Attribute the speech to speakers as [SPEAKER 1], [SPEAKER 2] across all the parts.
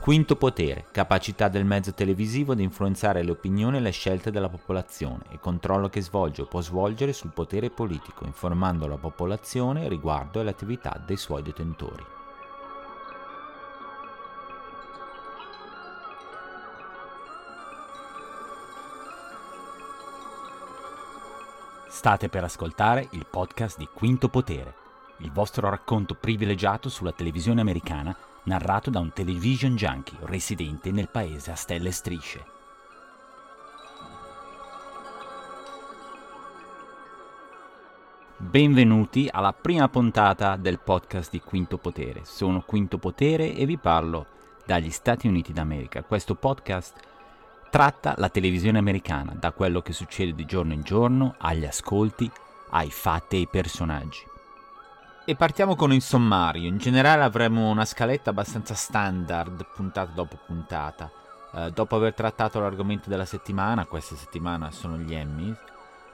[SPEAKER 1] Quinto potere, capacità del mezzo televisivo di influenzare le opinioni e le scelte della popolazione e controllo che svolge o può svolgere sul potere politico, informando la popolazione riguardo alle attività dei suoi detentori. State per ascoltare il podcast di Quinto Potere, il vostro racconto privilegiato sulla televisione americana narrato da un television junkie residente nel paese a stelle e strisce. Benvenuti alla prima puntata del podcast di Quinto Potere. Sono Quinto Potere e vi parlo dagli Stati Uniti d'America. Questo podcast tratta la televisione americana, da quello che succede di giorno in giorno, agli ascolti, ai fatti e ai personaggi. E partiamo con il sommario. In generale avremo una scaletta abbastanza standard, puntata dopo puntata. Eh, dopo aver trattato l'argomento della settimana, questa settimana sono gli Emmy,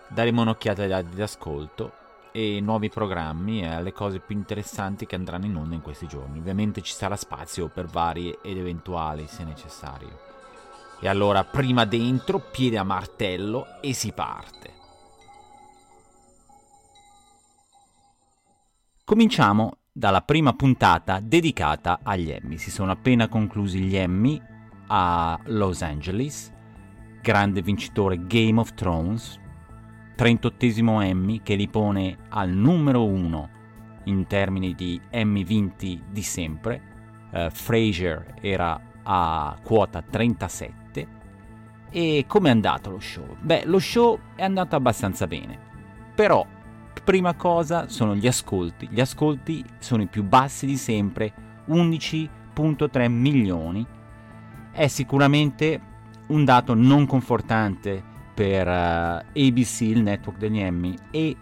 [SPEAKER 1] daremo un'occhiata ai dati di ascolto e nuovi programmi e alle cose più interessanti che andranno in onda in questi giorni. Ovviamente ci sarà spazio per vari ed eventuali se necessario. E allora prima dentro, piede a martello e si parte. Cominciamo dalla prima puntata dedicata agli Emmy. Si sono appena conclusi gli Emmy a Los Angeles, grande vincitore Game of Thrones, 38 Emmy che li pone al numero uno in termini di Emmy vinti di sempre. Uh, Frasier era a quota 37. E come è andato lo show? Beh, lo show è andato abbastanza bene, però prima cosa sono gli ascolti. Gli ascolti sono i più bassi di sempre, 11.3 milioni. È sicuramente un dato non confortante per uh, eh, ABC, il network degli Emmy, e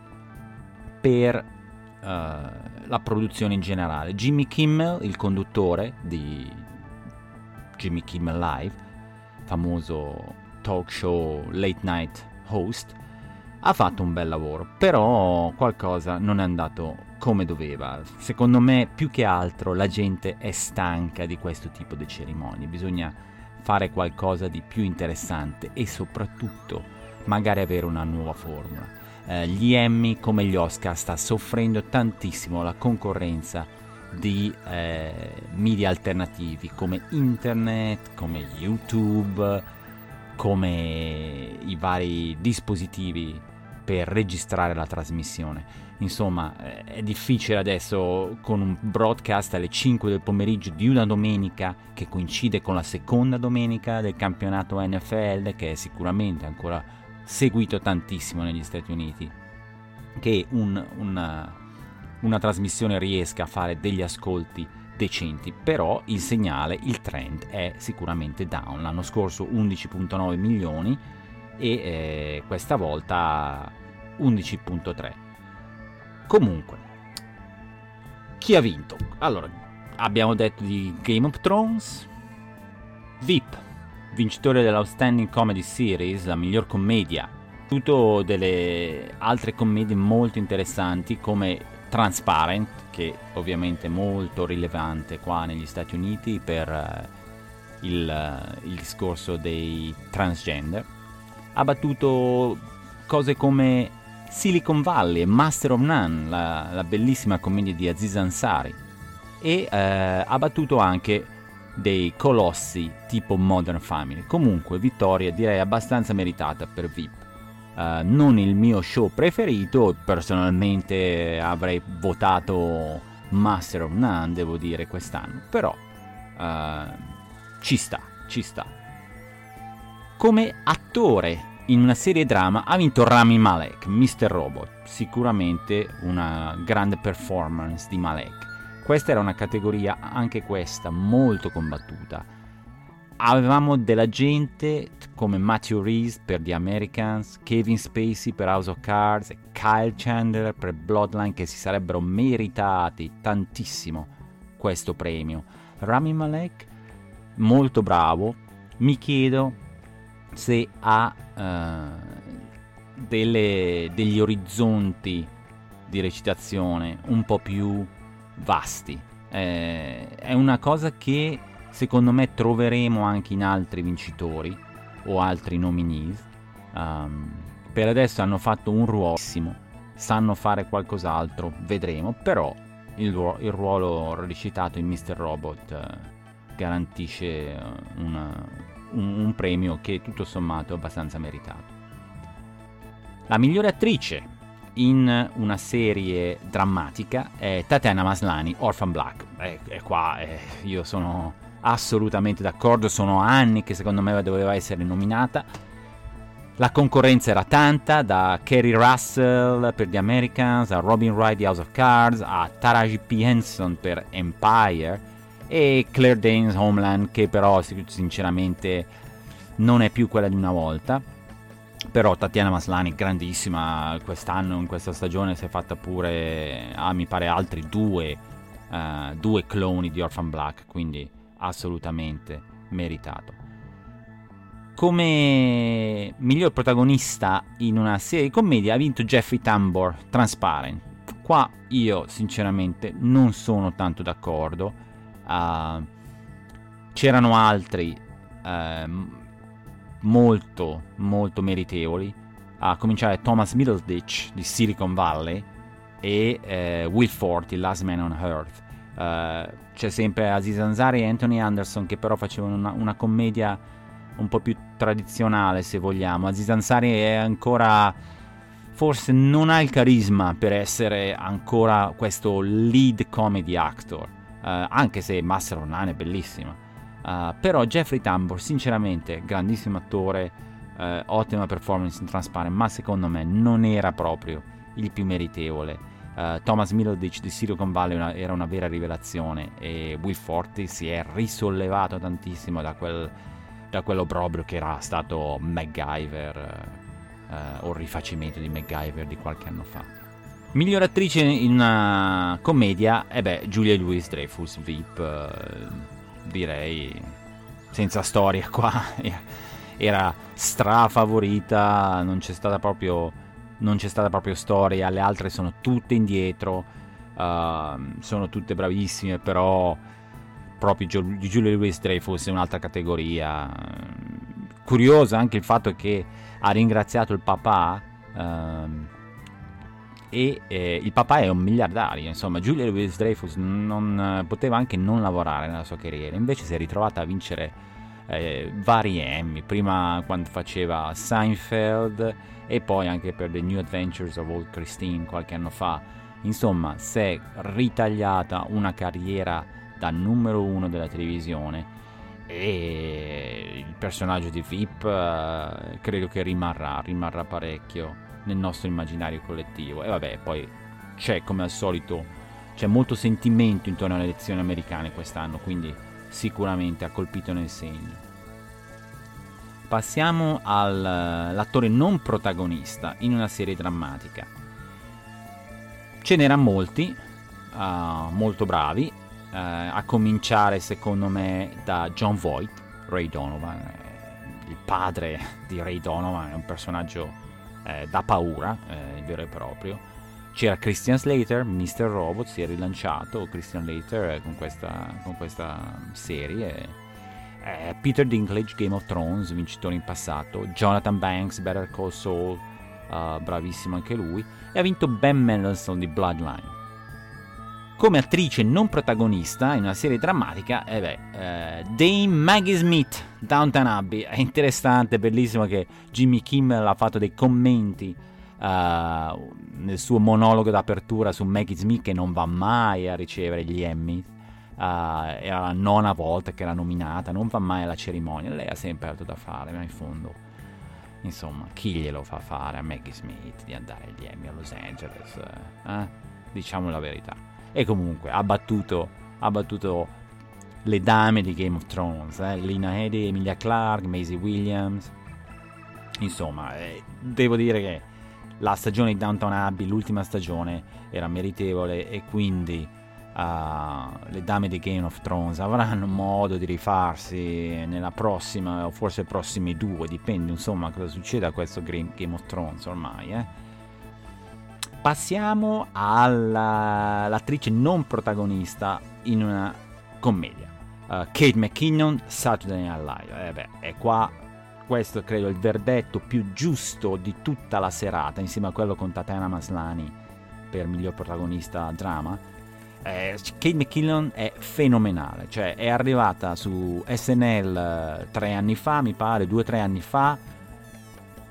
[SPEAKER 1] per uh, la produzione in generale. Jimmy Kimmel, il conduttore di Jimmy Kimmel Live, famoso talk show late night host, ha fatto un bel lavoro, però qualcosa non è andato come doveva. Secondo me, più che altro, la gente è stanca di questo tipo di cerimonie. Bisogna fare qualcosa di più interessante e soprattutto magari avere una nuova formula. Eh, gli Emmy, come gli Oscar, sta soffrendo tantissimo la concorrenza di eh, media alternativi come internet, come YouTube, come i vari dispositivi per registrare la trasmissione. Insomma, eh, è difficile adesso con un broadcast alle 5 del pomeriggio di una domenica che coincide con la seconda domenica del campionato NFL, che è sicuramente ancora seguito tantissimo negli Stati Uniti, che un, una, una trasmissione riesca a fare degli ascolti decenti, però il segnale, il trend è sicuramente down. L'anno scorso 11.9 milioni e eh, questa volta 11.3. Comunque, chi ha vinto? Allora, abbiamo detto di Game of Thrones, VIP, vincitore dell'Outstanding Comedy Series, la miglior commedia, tutto delle altre commedie molto interessanti come Transparent, che ovviamente è molto rilevante qua negli Stati Uniti per uh, il, uh, il discorso dei transgender ha battuto cose come Silicon Valley e Master of None, la, la, bellissima commedia di Aziz Ansari, e eh, ha battuto anche dei colossi tipo Modern Family. Comunque, vittoria direi abbastanza meritata per VIP. Uh, non il mio show preferito, personalmente avrei votato Master of None, devo dire, quest'anno, però uh, ci sta, ci sta come attore in una serie drama ha vinto Rami Malek, Mr. Robot, sicuramente una grande performance di Malek. Questa era una categoria, anche questa, molto combattuta. Avevamo della gente come Matthew Reese per The Americans, Kevin Spacey per House of Cards Kyle Chandler per Bloodline che si sarebbero meritati tantissimo questo premio. Rami Malek, molto bravo, mi chiedo se ha uh, delle, degli orizzonti di recitazione un po' più vasti. Eh, è una cosa che secondo me troveremo anche in altri vincitori o altri nominees. Um, per adesso hanno fatto un ruolo, sanno fare qualcos'altro, vedremo, però il, ruolo, il ruolo recitato in Mr. Robot uh, garantisce uh, una, un, un premio che tutto sommato è abbastanza meritato. La migliore attrice in una serie drammatica è Tatiana Maslani, Orphan Black. E, e qua eh, io sono assolutamente d'accordo, sono anni che secondo me doveva essere nominata. La concorrenza era tanta, da Kerry Russell per The Americans, a Robin Wright di House of Cards, a Taraji P. Henson per Empire e Claire Danes Homeland che però sinceramente non è più quella di una volta. Però Tatiana Maslani grandissima quest'anno, in questa stagione si è fatta pure, ah, mi pare altri due, uh, due cloni di Orphan Black, quindi assolutamente meritato. Come miglior protagonista in una serie di commedia ha vinto Jeffrey Tambor, Transparent. Qua io sinceramente non sono tanto d'accordo. Uh, c'erano altri uh, molto molto meritevoli, a cominciare Thomas Middleditch di Silicon Valley e uh, Will Ford Last Man on Earth. Uh, c'è sempre Aziz Ansari e Anthony Anderson che però facevano una, una, commedia un po' più tradizionale se vogliamo. Aziz Ansari è ancora forse non ha il carisma per essere ancora questo lead comedy actor, anche se Master Ronan è bellissima. Uh, però Jeffrey Tambor, sinceramente, grandissimo attore, uh, ottima performance in Transparent, ma secondo me non era proprio il più meritevole Uh, Thomas Middleditch di Silicon Valley una, era una vera rivelazione e Will Forti si è risollevato tantissimo da, quel, da quell'obrobrio che era stato MacGyver uh, o il rifacimento di MacGyver di qualche anno fa. Miglior attrice in una commedia, e eh beh, Julia Louis Dreyfus, VIP, uh, direi, senza storia qua, era strafavorita, non c'è stata proprio non c'è stata proprio storia, le altre sono tutte indietro, uh, sono tutte bravissime, però proprio di Julia Louis Dreyfus è un'altra categoria. Curioso anche il fatto che ha ringraziato il papà. Uh, e eh, il papà è un miliardario, insomma, Julia Louis Dreyfus non, poteva anche non lavorare nella sua carriera, invece si è ritrovata a vincere eh, vari Emmy, prima quando faceva Seinfeld e poi anche per The New Adventures of Old Christine qualche anno fa. Insomma, si è ritagliata una carriera da numero uno della televisione e il personaggio di Vip uh, credo che rimarrà, rimarrà parecchio nel nostro immaginario collettivo. E vabbè, poi c'è come al solito, c'è molto sentimento intorno alle elezioni americane quest'anno, quindi sicuramente ha colpito nel segno. Passiamo all'attore non protagonista in una serie drammatica. Ce n'erano molti, uh, molto bravi, uh, a cominciare secondo me da John Voight, Ray Donovan, eh, il padre di Ray Donovan, è un personaggio eh, da paura, eh, vero e proprio. C'era Christian Slater, Mr. Robot, si è rilanciato Christian Slater eh, con questa, con questa serie eh, Peter Dinklage, Game of Thrones, vincitore in passato, Jonathan Banks, Better Call Saul, uh, bravissimo anche lui, e ha vinto Ben Mendelsohn di Bloodline. Come attrice non protagonista in una serie drammatica, eh beh, eh, Dame Maggie Smith, Downton Abbey, è interessante, bellissimo che Jimmy Kimmel ha fatto dei commenti uh, nel suo monologo d'apertura su Maggie Smith che non va mai a ricevere gli Emmy uh, era la nona volta che era nominata, non va mai alla cerimonia, lei ha sempre altro da fare, ma in fondo, insomma, chi glielo fa fare a Maggie Smith di andare agli Emmy a Los Angeles? Eh? Diciamo la verità. E comunque ha battuto, ha battuto le dame di Game of Thrones, eh? Lina Headey, Emilia Clarke, Maisie Williams. Insomma, eh, devo dire che la stagione di Downton Abbey, l'ultima stagione, era meritevole e quindi uh, le dame di Game of Thrones avranno modo di rifarsi nella prossima o forse prossimi due, dipende insomma cosa succede a questo Game of Thrones ormai. Eh. Passiamo all'attrice non protagonista in una commedia. Uh, Kate McKinnon, Saturday Night Live. Eh beh, è qua questo credo il verdetto più giusto di tutta la serata, insieme a quello con Tatiana Maslani per miglior protagonista drama. Eh, Kate McKinnon è fenomenale, cioè è arrivata su SNL eh, tre anni fa, mi pare, due o tre anni fa,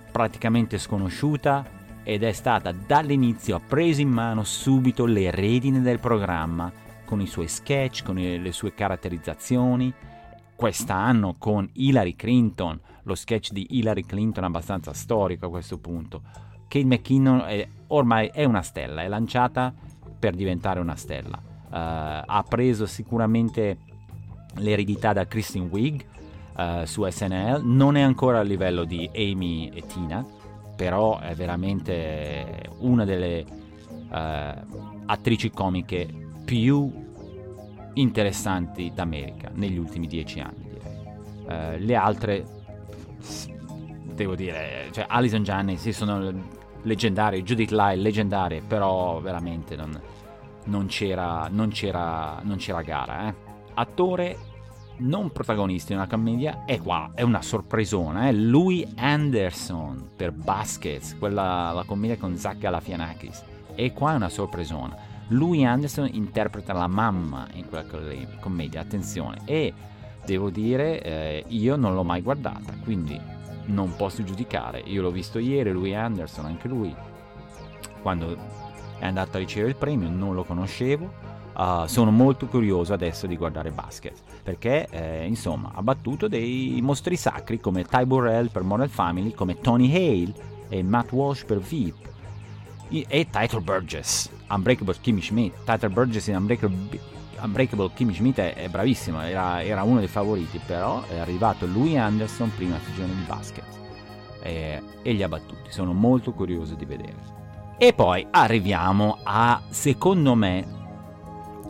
[SPEAKER 1] praticamente sconosciuta ed è stata dall'inizio, ha preso in mano subito le redine del programma con i suoi sketch, con le sue caratterizzazioni. Quest'anno con Hillary Clinton, lo sketch di Hillary Clinton abbastanza storico a questo punto. Kate McKinnon è, ormai è una stella, è lanciata per diventare una stella. Uh, ha preso sicuramente l'eredità da Kristen Wiig uh, su SNL, non è ancora a livello di Amy e Tina, però è veramente una delle uh, attrici comiche più interessanti d'America negli ultimi dieci anni, direi. le altre, devo dire, cioè Alison Gianni, sì, sono leggendarie, Judith Lyle leggendarie, però veramente non, non, c'era, non, c'era, non c'era gara. Eh. Attore non protagonista in una commedia è qua, è una sorpresona, eh. Louis Anderson per Baskets, quella la commedia con Zach Galafianakis. E qua è una sorpresona. Louis Anderson interpreta la mamma in quella commedia, attenzione. E devo dire, eh, io non l'ho mai guardata, quindi non posso giudicare. Io l'ho visto ieri, lui Anderson, anche lui, quando è andato a ricevere il premio, non lo conoscevo. Uh, sono molto curioso adesso di guardare basket perché eh, insomma ha battuto dei mostri sacri come Ty Burrell per Model Family, come Tony Hale e Matt Walsh per Veep e Title Burgess, Unbreakable Kimmy Schmidt. Title Burgess in Unbreakable, Unbreakable Kimmy Schmidt è, è bravissimo, era, era, uno dei favoriti, però è arrivato Louis Anderson prima stagione di basket e, e li ha battuti. Sono molto curioso di vedere. E poi arriviamo a, secondo me,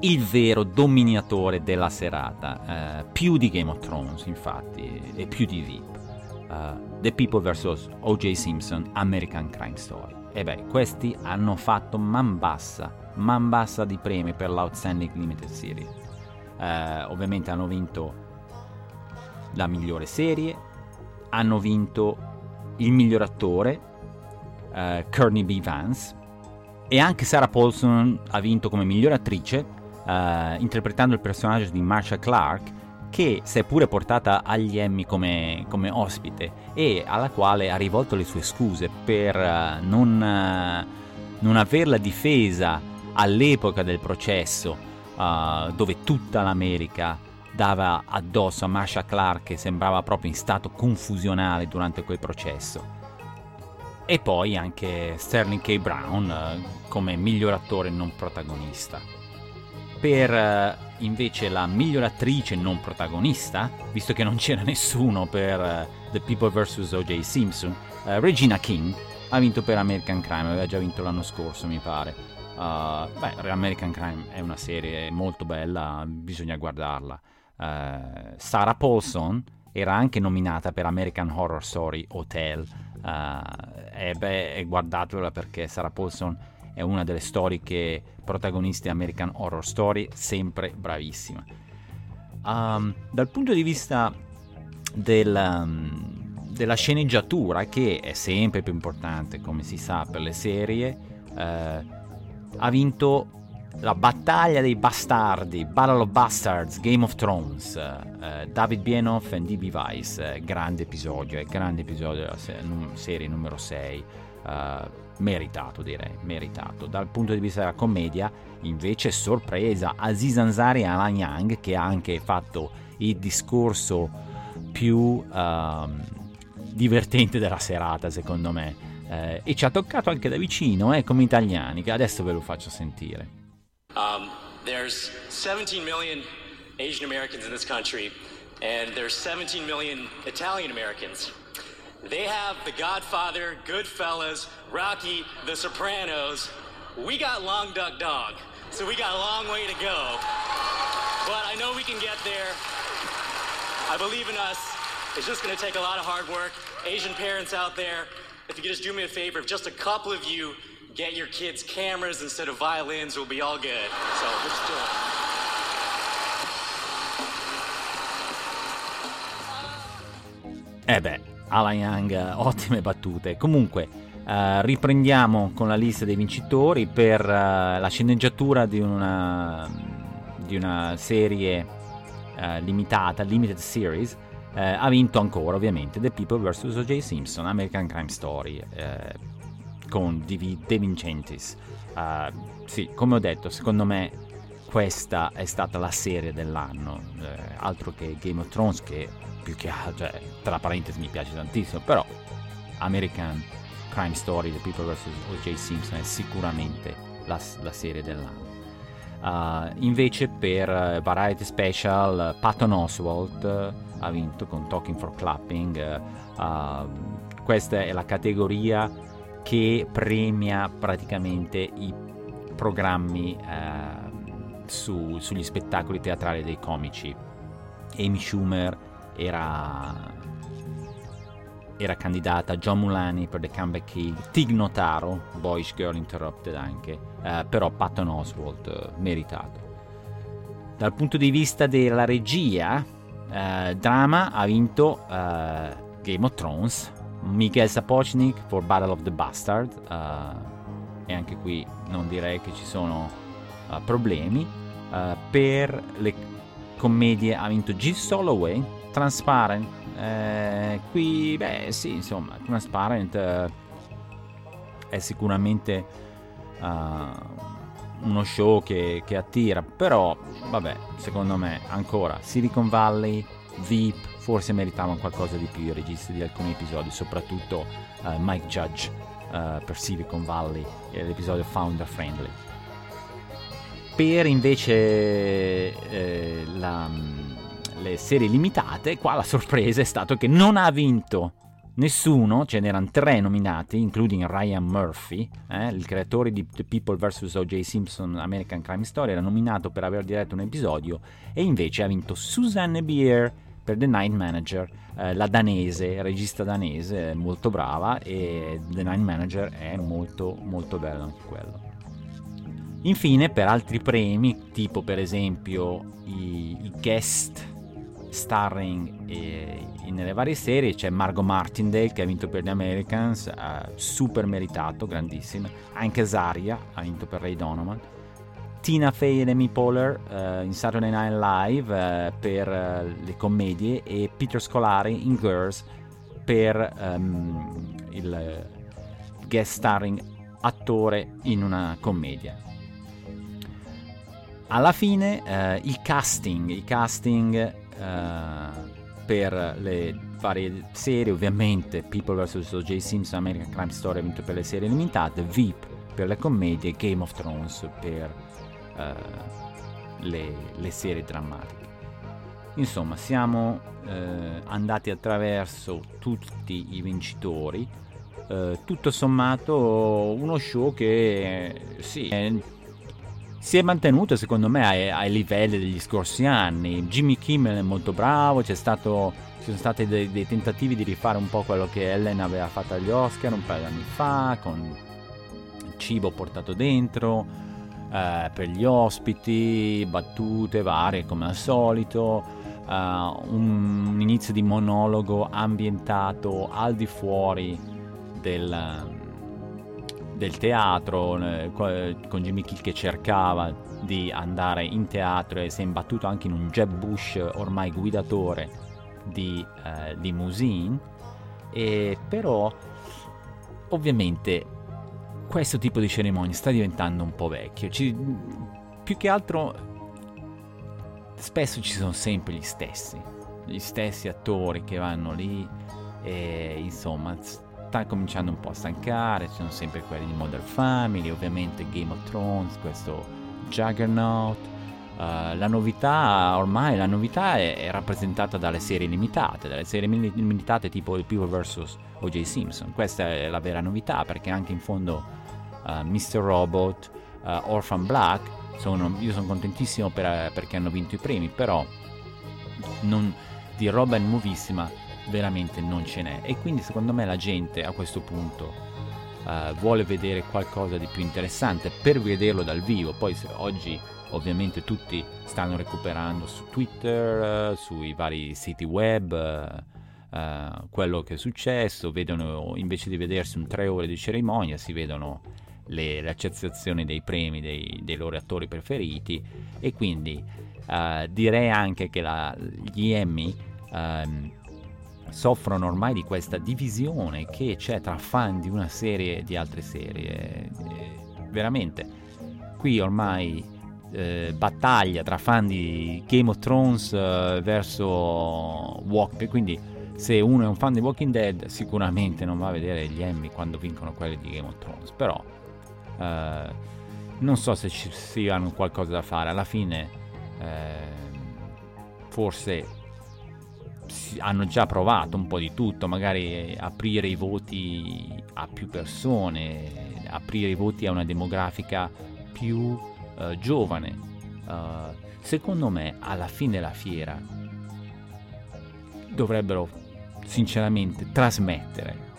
[SPEAKER 1] il vero dominatore della serata, eh, più di Game of Thrones infatti, e più di VIP. Uh, The People vs. O.J. Simpson, American Crime Story. E beh, questi hanno fatto man bassa, man bassa di premi per l'Outstanding Limited Series. Uh, ovviamente hanno vinto la migliore serie, hanno vinto il miglior attore, uh, Courtney B. Vance e anche Sarah Paulson ha vinto come miglior attrice uh, interpretando il personaggio di Marsha Clark che si è pure portata agli Emmy come, come, ospite e alla quale ha rivolto le sue scuse per uh, non, uh, non averla difesa all'epoca del processo uh, dove tutta l'America dava addosso a Marsha Clark che sembrava proprio in stato confusionale durante quel processo e poi anche Sterling K. Brown come miglior attore non protagonista. Per uh, invece la miglior attrice non protagonista, visto che non c'era nessuno per uh, The People vs. O.J. Simpson, Regina King ha vinto per American Crime, aveva già vinto l'anno scorso mi pare. beh, American Crime è una serie molto bella, bisogna guardarla. Sarah Paulson era anche nominata per American Horror Story Hotel Uh, e beh, guardatela perché Sarah Paulson è una delle storiche protagoniste American Horror Story, sempre bravissima. Um, dal punto di vista del, um, della sceneggiatura, che è sempre più importante, come si sa, per le serie, uh, ha vinto la battaglia dei bastardi, Battle of Bastards, Game of Thrones, uh, David Bienoff e D.B. Weiss, uh, grande episodio, è grande episodio della serie numero 6, uh, eh, meritato direi, meritato. Dal punto di vista della commedia, invece sorpresa, Aziz Ansari e Alan Young, che ha anche fatto il discorso più ehm, divertente della serata secondo me, e ci ha toccato anche da vicino, eh, come italiani, che adesso ve lo faccio sentire.
[SPEAKER 2] Um, there's 17 million Asian Americans in this country, and there's 17 million Italian Americans. They have The Godfather, Goodfellas, Rocky, The Sopranos. We got Long Duck Dog, so we got a long way to go. But I know we can get there. I believe in us. It's just going to take a lot of hard work. Asian parents out there, if you could just do me a favor, if just a couple of you get your kids cameras instead of violins, we'll be all good. So let's do it.
[SPEAKER 1] Eh evet. Alan Young, ottime battute. Comunque, uh, riprendiamo con la lista dei vincitori per uh, la sceneggiatura di una, di una serie uh, limitata, limited series. ha vinto ancora ovviamente The People vs. O.J. Simpson, American Crime Story, con. De Vincentis. sì, come ho detto, secondo me questa è stata la serie dell'anno, altro che Game of Thrones che più che altro, cioè, tra parentesi mi piace tantissimo, però American Crime Story, The People vs. O.J. Simpson è sicuramente la, la serie dell'anno. Uh, invece per uh, Variety Special Patton Oswalt uh, ha vinto con Talking for Clapping. questa è la categoria che premia praticamente i programmi su, sugli spettacoli teatrali dei comici. Amy Schumer era, era candidata John Mulani per The Comeback Kid, Tig Notaro, Boyish Girl Interrupted anche, eh, però Patton Oswalt eh, meritato. Dal punto di vista della regia, eh, drama ha vinto eh, Game of Thrones, Miguel Sapochnik for Battle of the Bastard, eh, e anche qui non direi che ci sono eh, problemi. per le commedie ha vinto Jill Soloway Transparent. Eh, qui, beh, sì, insomma, Transparent eh, è sicuramente uh, uno show che, che, attira, però, vabbè, secondo me, ancora, Silicon Valley, Veep, forse meritavano qualcosa di più i registi di alcuni episodi, soprattutto uh, Mike Judge uh, per Silicon Valley l'episodio Founder Friendly. Per invece eh, la le serie limitate, qua la sorpresa è stato che non ha vinto nessuno, ce n'erano tre nominati, including Ryan Murphy, eh, il creatore di The People vs. O.J. Simpson American Crime Story, era nominato per aver diretto un episodio e invece ha vinto Suzanne Bier per The Night Manager, eh, la danese, regista danese, molto brava e The Night Manager è molto molto bello anche quello. Infine per altri premi, tipo per esempio i, guest starring eh, nelle varie serie c'è Margot Martindale che ha vinto per The Americans eh, super meritato, grandissima. Anche Zaria ha vinto per Ray Donovan. Tina Fey ed Amy Poehler eh, in Saturday Night Live eh, per eh, le commedie e Peter Scolari in Girls per um, il guest starring attore in una commedia alla fine eh, il casting, il casting eh, per le varie serie, ovviamente People vs. O.J. Simpson, American Crime Story ha vinto per le serie limitate, VIP per le commedie, Game of Thrones per uh, le, le, serie drammatiche. Insomma, siamo uh, andati attraverso tutti i vincitori, uh, tutto sommato uno show che sì, è si è mantenuto secondo me ai, ai, livelli degli scorsi anni. Jimmy Kimmel è molto bravo, stato, ci sono stati dei, dei, tentativi di rifare un po' quello che Ellen aveva fatto agli Oscar un paio di anni fa, con cibo portato dentro, eh, per gli ospiti, battute varie come al solito, eh, un, un inizio di monologo ambientato al di fuori del del teatro, eh, con Jimmy Kill che cercava di andare in teatro e si è imbattuto anche in un Jeb Bush ormai guidatore di eh, limousine, e però ovviamente questo tipo di cerimonie sta diventando un po' vecchio, ci, più che altro spesso ci sono sempre gli stessi, gli stessi attori che vanno lì e insomma sta cominciando un po' a stancare, ci sono sempre quelli di Modern Family, ovviamente Game of Thrones, questo Juggernaut. Uh, la novità ormai la novità è, è, rappresentata dalle serie limitate, dalle serie limitate tipo The People vs. O.J. Simpson. Questa è la vera novità perché anche in fondo uh, eh, Mr. Robot, uh, Orphan Black, sono, io sono contentissimo per, perché hanno vinto i premi, però non, di roba nuovissima veramente non ce n'è. E quindi secondo me la gente a questo punto uh, vuole vedere qualcosa di più interessante per vederlo dal vivo. Poi oggi ovviamente tutti stanno recuperando su Twitter uh, sui vari siti web uh, quello che è successo, vedono invece di vedersi un tre ore di cerimonia, si vedono le, accettazioni dei premi dei, dei, loro attori preferiti. E quindi direi anche che la, gli Emmy um, soffrono ormai di questa divisione che c'è tra fan di una serie e di altre serie. E, veramente, qui ormai eh, battaglia tra fan di Game of Thrones eh, verso Walk, quindi se uno è un fan di Walking Dead sicuramente non va a vedere gli Emmy quando vincono quelli di Game of Thrones, però eh, non so se ci siano qualcosa da fare, alla fine eh, forse hanno già provato un po' di tutto, magari aprire i voti a più persone, aprire i voti a una demografica più uh, giovane. Uh, secondo me, alla fine della fiera dovrebbero sinceramente trasmettere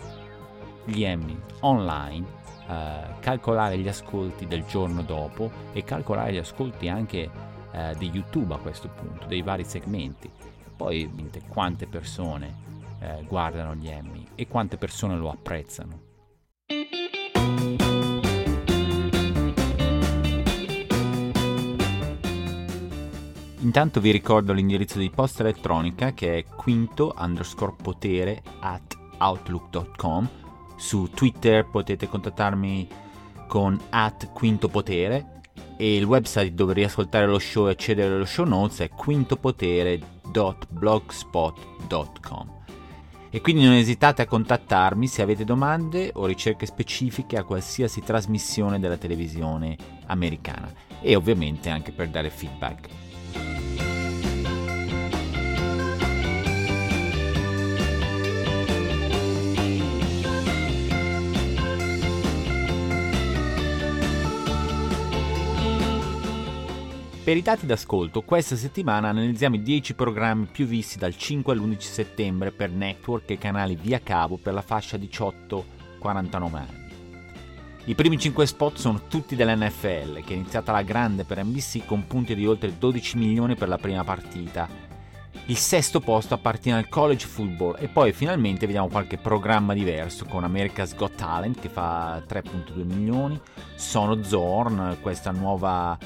[SPEAKER 1] gli Emmy online, uh, calcolare gli ascolti del giorno dopo e calcolare gli ascolti anche di YouTube a questo punto, dei vari segmenti. Poi quante persone guardano gli Emmy e quante persone lo apprezzano. Intanto vi ricordo l'indirizzo di posta elettronica che è quinto underscore potere at outlook.com. Su Twitter potete contattarmi con at quinto potere e il website dove riascoltare lo show e accedere allo show notes è quintopotere.blogspot.com. E quindi non esitate a contattarmi se avete domande o ricerche specifiche a qualsiasi trasmissione della televisione americana e ovviamente anche per dare feedback. Per i dati d'ascolto, questa settimana analizziamo i 10 programmi più visti dal 5 all'11 settembre per network e canali via cavo per la fascia 18-49 anni. I primi 5 spot sono tutti dell'NFL, che è iniziata la grande per NBC con punti di oltre 12 milioni per la prima partita. Il sesto posto appartiene al college football e poi finalmente vediamo qualche programma diverso con America's Got Talent che fa 3.2 milioni, Sono Zorn, questa nuova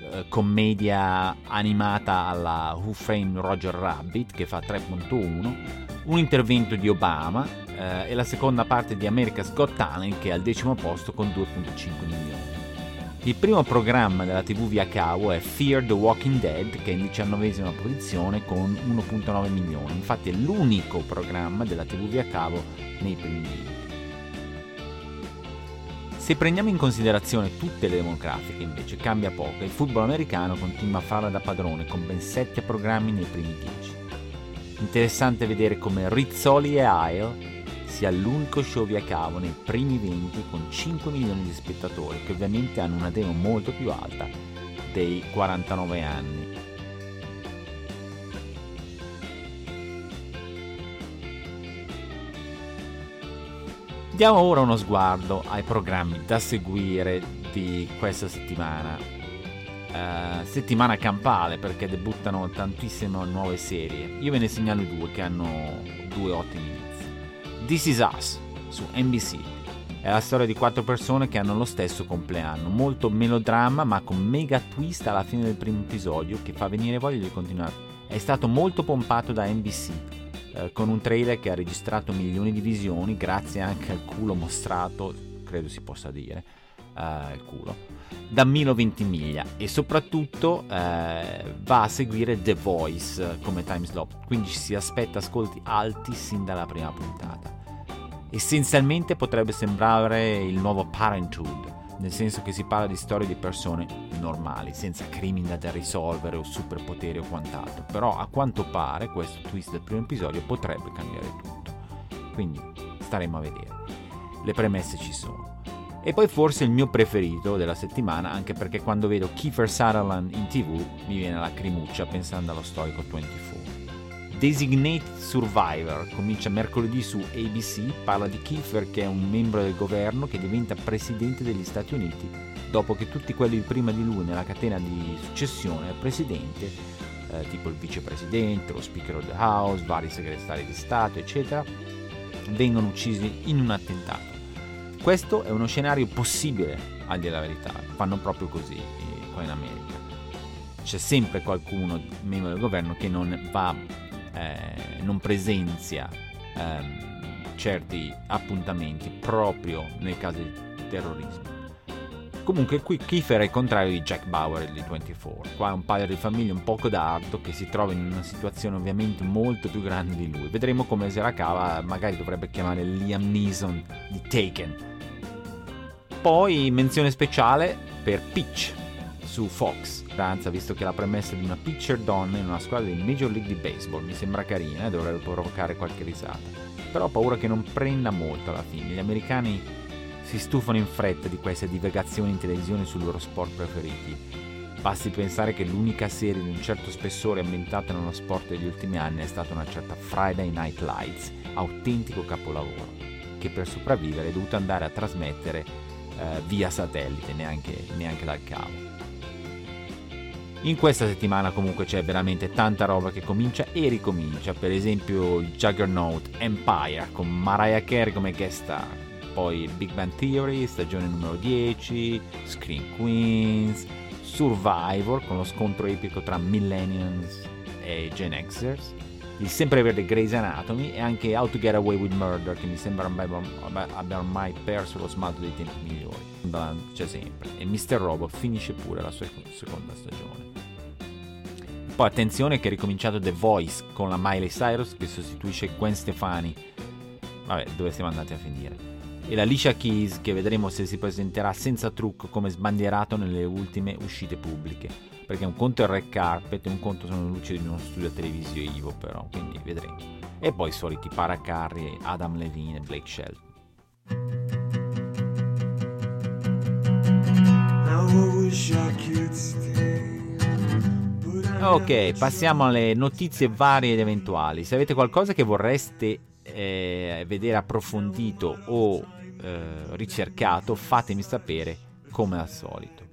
[SPEAKER 1] eh, commedia animata alla Who Framed Roger Rabbit che fa 3.1, un intervento di Obama eh, e la seconda parte di America's Got Talent che è al decimo posto con 2.5 milioni. Il primo programma della TV via cavo è Fear the Walking Dead che è in diciannovesima posizione con 1.9 milioni, infatti è l'unico programma della TV via cavo nei primi 20. Se prendiamo in considerazione tutte le demografiche invece cambia poco e il football americano continua a farla da padrone con ben 7 programmi nei primi 10. Interessante vedere come Rizzoli e Isle sia l'unico show via cavo nei primi 20 con 5 milioni di spettatori che ovviamente hanno una demo molto più alta dei 49 anni. Diamo ora uno sguardo ai programmi da seguire di questa settimana. Uh, settimana campale perché debuttano tantissime nuove serie. Io ve ne segnalo due che hanno due ottimi inizi. This Is Us su NBC. È la storia di quattro persone che hanno lo stesso compleanno. Molto melodramma ma con mega twist alla fine del primo episodio che fa venire voglia di continuare. È stato molto pompato da NBC eh, con un trailer che ha registrato milioni di visioni grazie anche al culo mostrato, credo si possa dire, eh, il culo, da Milo Ventimiglia. E soprattutto eh, va a seguire The Voice come timeslot, quindi ci si aspetta ascolti alti sin dalla prima puntata. Essenzialmente potrebbe sembrare il nuovo Parenthood, nel senso che si parla di storie di persone normali, senza crimini da risolvere o superpoteri o quant'altro, però a quanto pare questo twist del primo episodio potrebbe cambiare tutto. Quindi staremo a vedere. Le premesse ci sono. E poi forse il mio preferito della settimana, anche perché quando vedo Kiefer Sutherland in tv mi viene la crimuccia pensando allo storico 24. Designated Survivor comincia mercoledì su ABC, parla di Kiefer che è un membro del governo che diventa presidente degli Stati Uniti dopo che tutti quelli prima di lui nella catena di successione al presidente eh, tipo il vicepresidente, lo speaker of the house, vari segretari di Stato, eccetera, vengono uccisi in un attentato. Questo è uno scenario possibile, a dire la verità, fanno proprio così eh, qua in America. C'è sempre qualcuno, membro del governo, che non va, eh, non presenzia ehm, certi appuntamenti proprio nel caso di terrorismo. Comunque qui Kiefer è il contrario di Jack Bauer di 24. Qua è un padre di famiglia un poco d'arto che si trova in una situazione ovviamente molto più grande di lui. Vedremo come se la cava, magari dovrebbe chiamare Liam Neeson di Taken. Poi menzione speciale per Pitch su Fox. Danza, visto che la premessa di una pitcher donna in una squadra di Major League di Baseball mi sembra carina e dovrebbe provocare qualche risata. Però ho paura che non prenda molto alla fine. Gli americani si stufano in fretta di queste divagazioni in televisione sui loro sport preferiti. Basti pensare che l'unica serie di un certo spessore ambientata nello sport degli ultimi anni è stata una certa Friday Night Lights, autentico capolavoro, che per sopravvivere è dovuto andare a trasmettere eh, via satellite, neanche, neanche dal cavo. In questa settimana comunque c'è veramente tanta roba che comincia e ricomincia, per esempio il Juggernaut Empire con Mariah Carey come guest star, poi Big Bang Theory, stagione numero 10, Screen Queens, Survivor con lo scontro epico tra Millennials e Gen Xers, il sempreverde Grey's Anatomy e anche How to Get Away with Murder che mi sembra abbia ormai perso lo smalto dei tempi migliori. C'è sempre. E Mr. Robot finisce pure la sua seconda stagione. Poi attenzione che è ricominciato The Voice con la Miley Cyrus che sostituisce Gwen Stefani. Vabbè, dove siamo andati a finire? e la Alicia Keys che vedremo se si presenterà senza trucco come sbandierato nelle ultime uscite pubbliche perché un conto è il red carpet e un conto sono le luci di uno studio televisivo però quindi vedremo e poi i soliti Paracarri Adam Levine e Blake Shelton Ok, passiamo alle notizie varie ed eventuali. Se avete qualcosa che vorreste eh, vedere approfondito o eh, ricercato, fatemi sapere come al solito.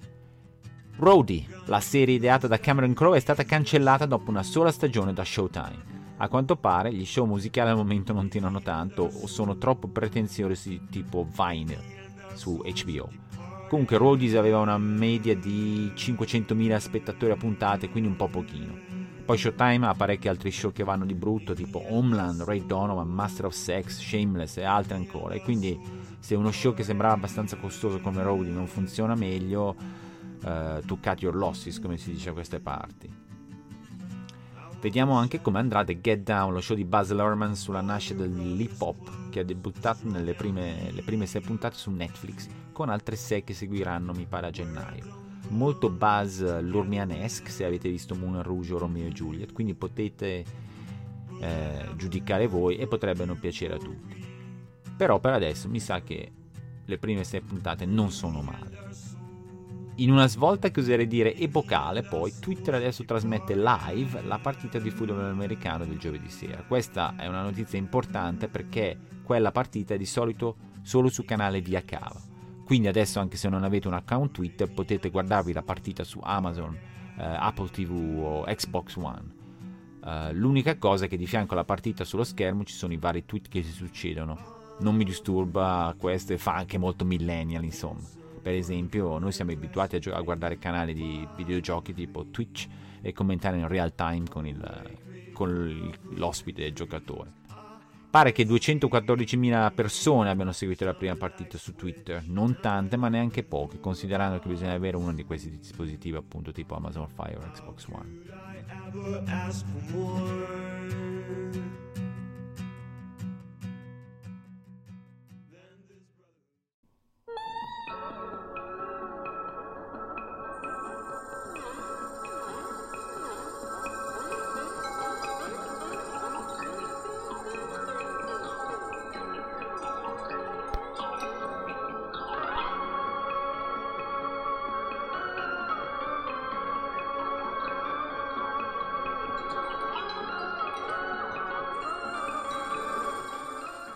[SPEAKER 1] Roadie, la serie ideata da Cameron Crowe, è stata cancellata dopo una sola stagione da Showtime. A quanto pare gli show musicali al momento non tirano tanto o sono troppo pretenziosi tipo Vine su HBO. Comunque Roadies aveva una media di 500.000 spettatori a puntate, quindi un po' pochino. Poi Showtime ha parecchi altri show che vanno di brutto, tipo Homeland, Ray Donovan, Master of Sex, Shameless e altri ancora. E quindi se uno show che sembrava abbastanza costoso come Rowdy non funziona meglio, uh, to cut your losses, come si dice a queste parti. Vediamo anche come andrà The Get Down, lo show di Buzz Lerman sulla nascita dell'hip hop, che ha debuttato nelle prime, prime sei puntate su Netflix, con altre sei che seguiranno, mi pare, a gennaio molto buzz lurmianesque se avete visto Moon Rouge o Romeo e Juliet, quindi potete eh, giudicare voi e potrebbe non piacere a tutti. Però per adesso mi sa che le prime sei puntate non sono male. In una svolta che oserei dire epocale, poi Twitter adesso trasmette live la partita di football americano del giovedì sera. Questa è una notizia importante perché quella partita è di solito solo sul canale via cava quindi adesso anche se non avete un account Twitter potete guardarvi la partita su Amazon, eh, Apple TV o Xbox One. Uh, l'unica cosa è che di fianco alla partita sullo schermo ci sono i vari tweet che si succedono. Non mi disturba questo e fa anche molto millennial, insomma. Per esempio, noi siamo abituati a, gio- a guardare canali di videogiochi tipo Twitch e commentare in real time con, il, con l'ospite del giocatore. Pare che 214.000 persone abbiano seguito la prima partita su Twitter, non tante ma neanche poche, considerando che bisogna avere uno di questi dispositivi appunto tipo Amazon Fire o Xbox One.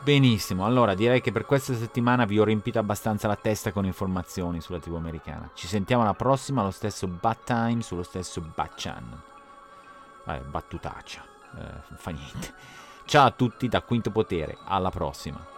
[SPEAKER 1] Benissimo, allora direi che per questa settimana vi ho riempito abbastanza la testa con informazioni sulla TV americana. Ci sentiamo alla prossima allo stesso Bat Time sullo stesso Bat Channel. Eh, battutaccia, eh, fa niente. Ciao a tutti da Quinto Potere, alla prossima.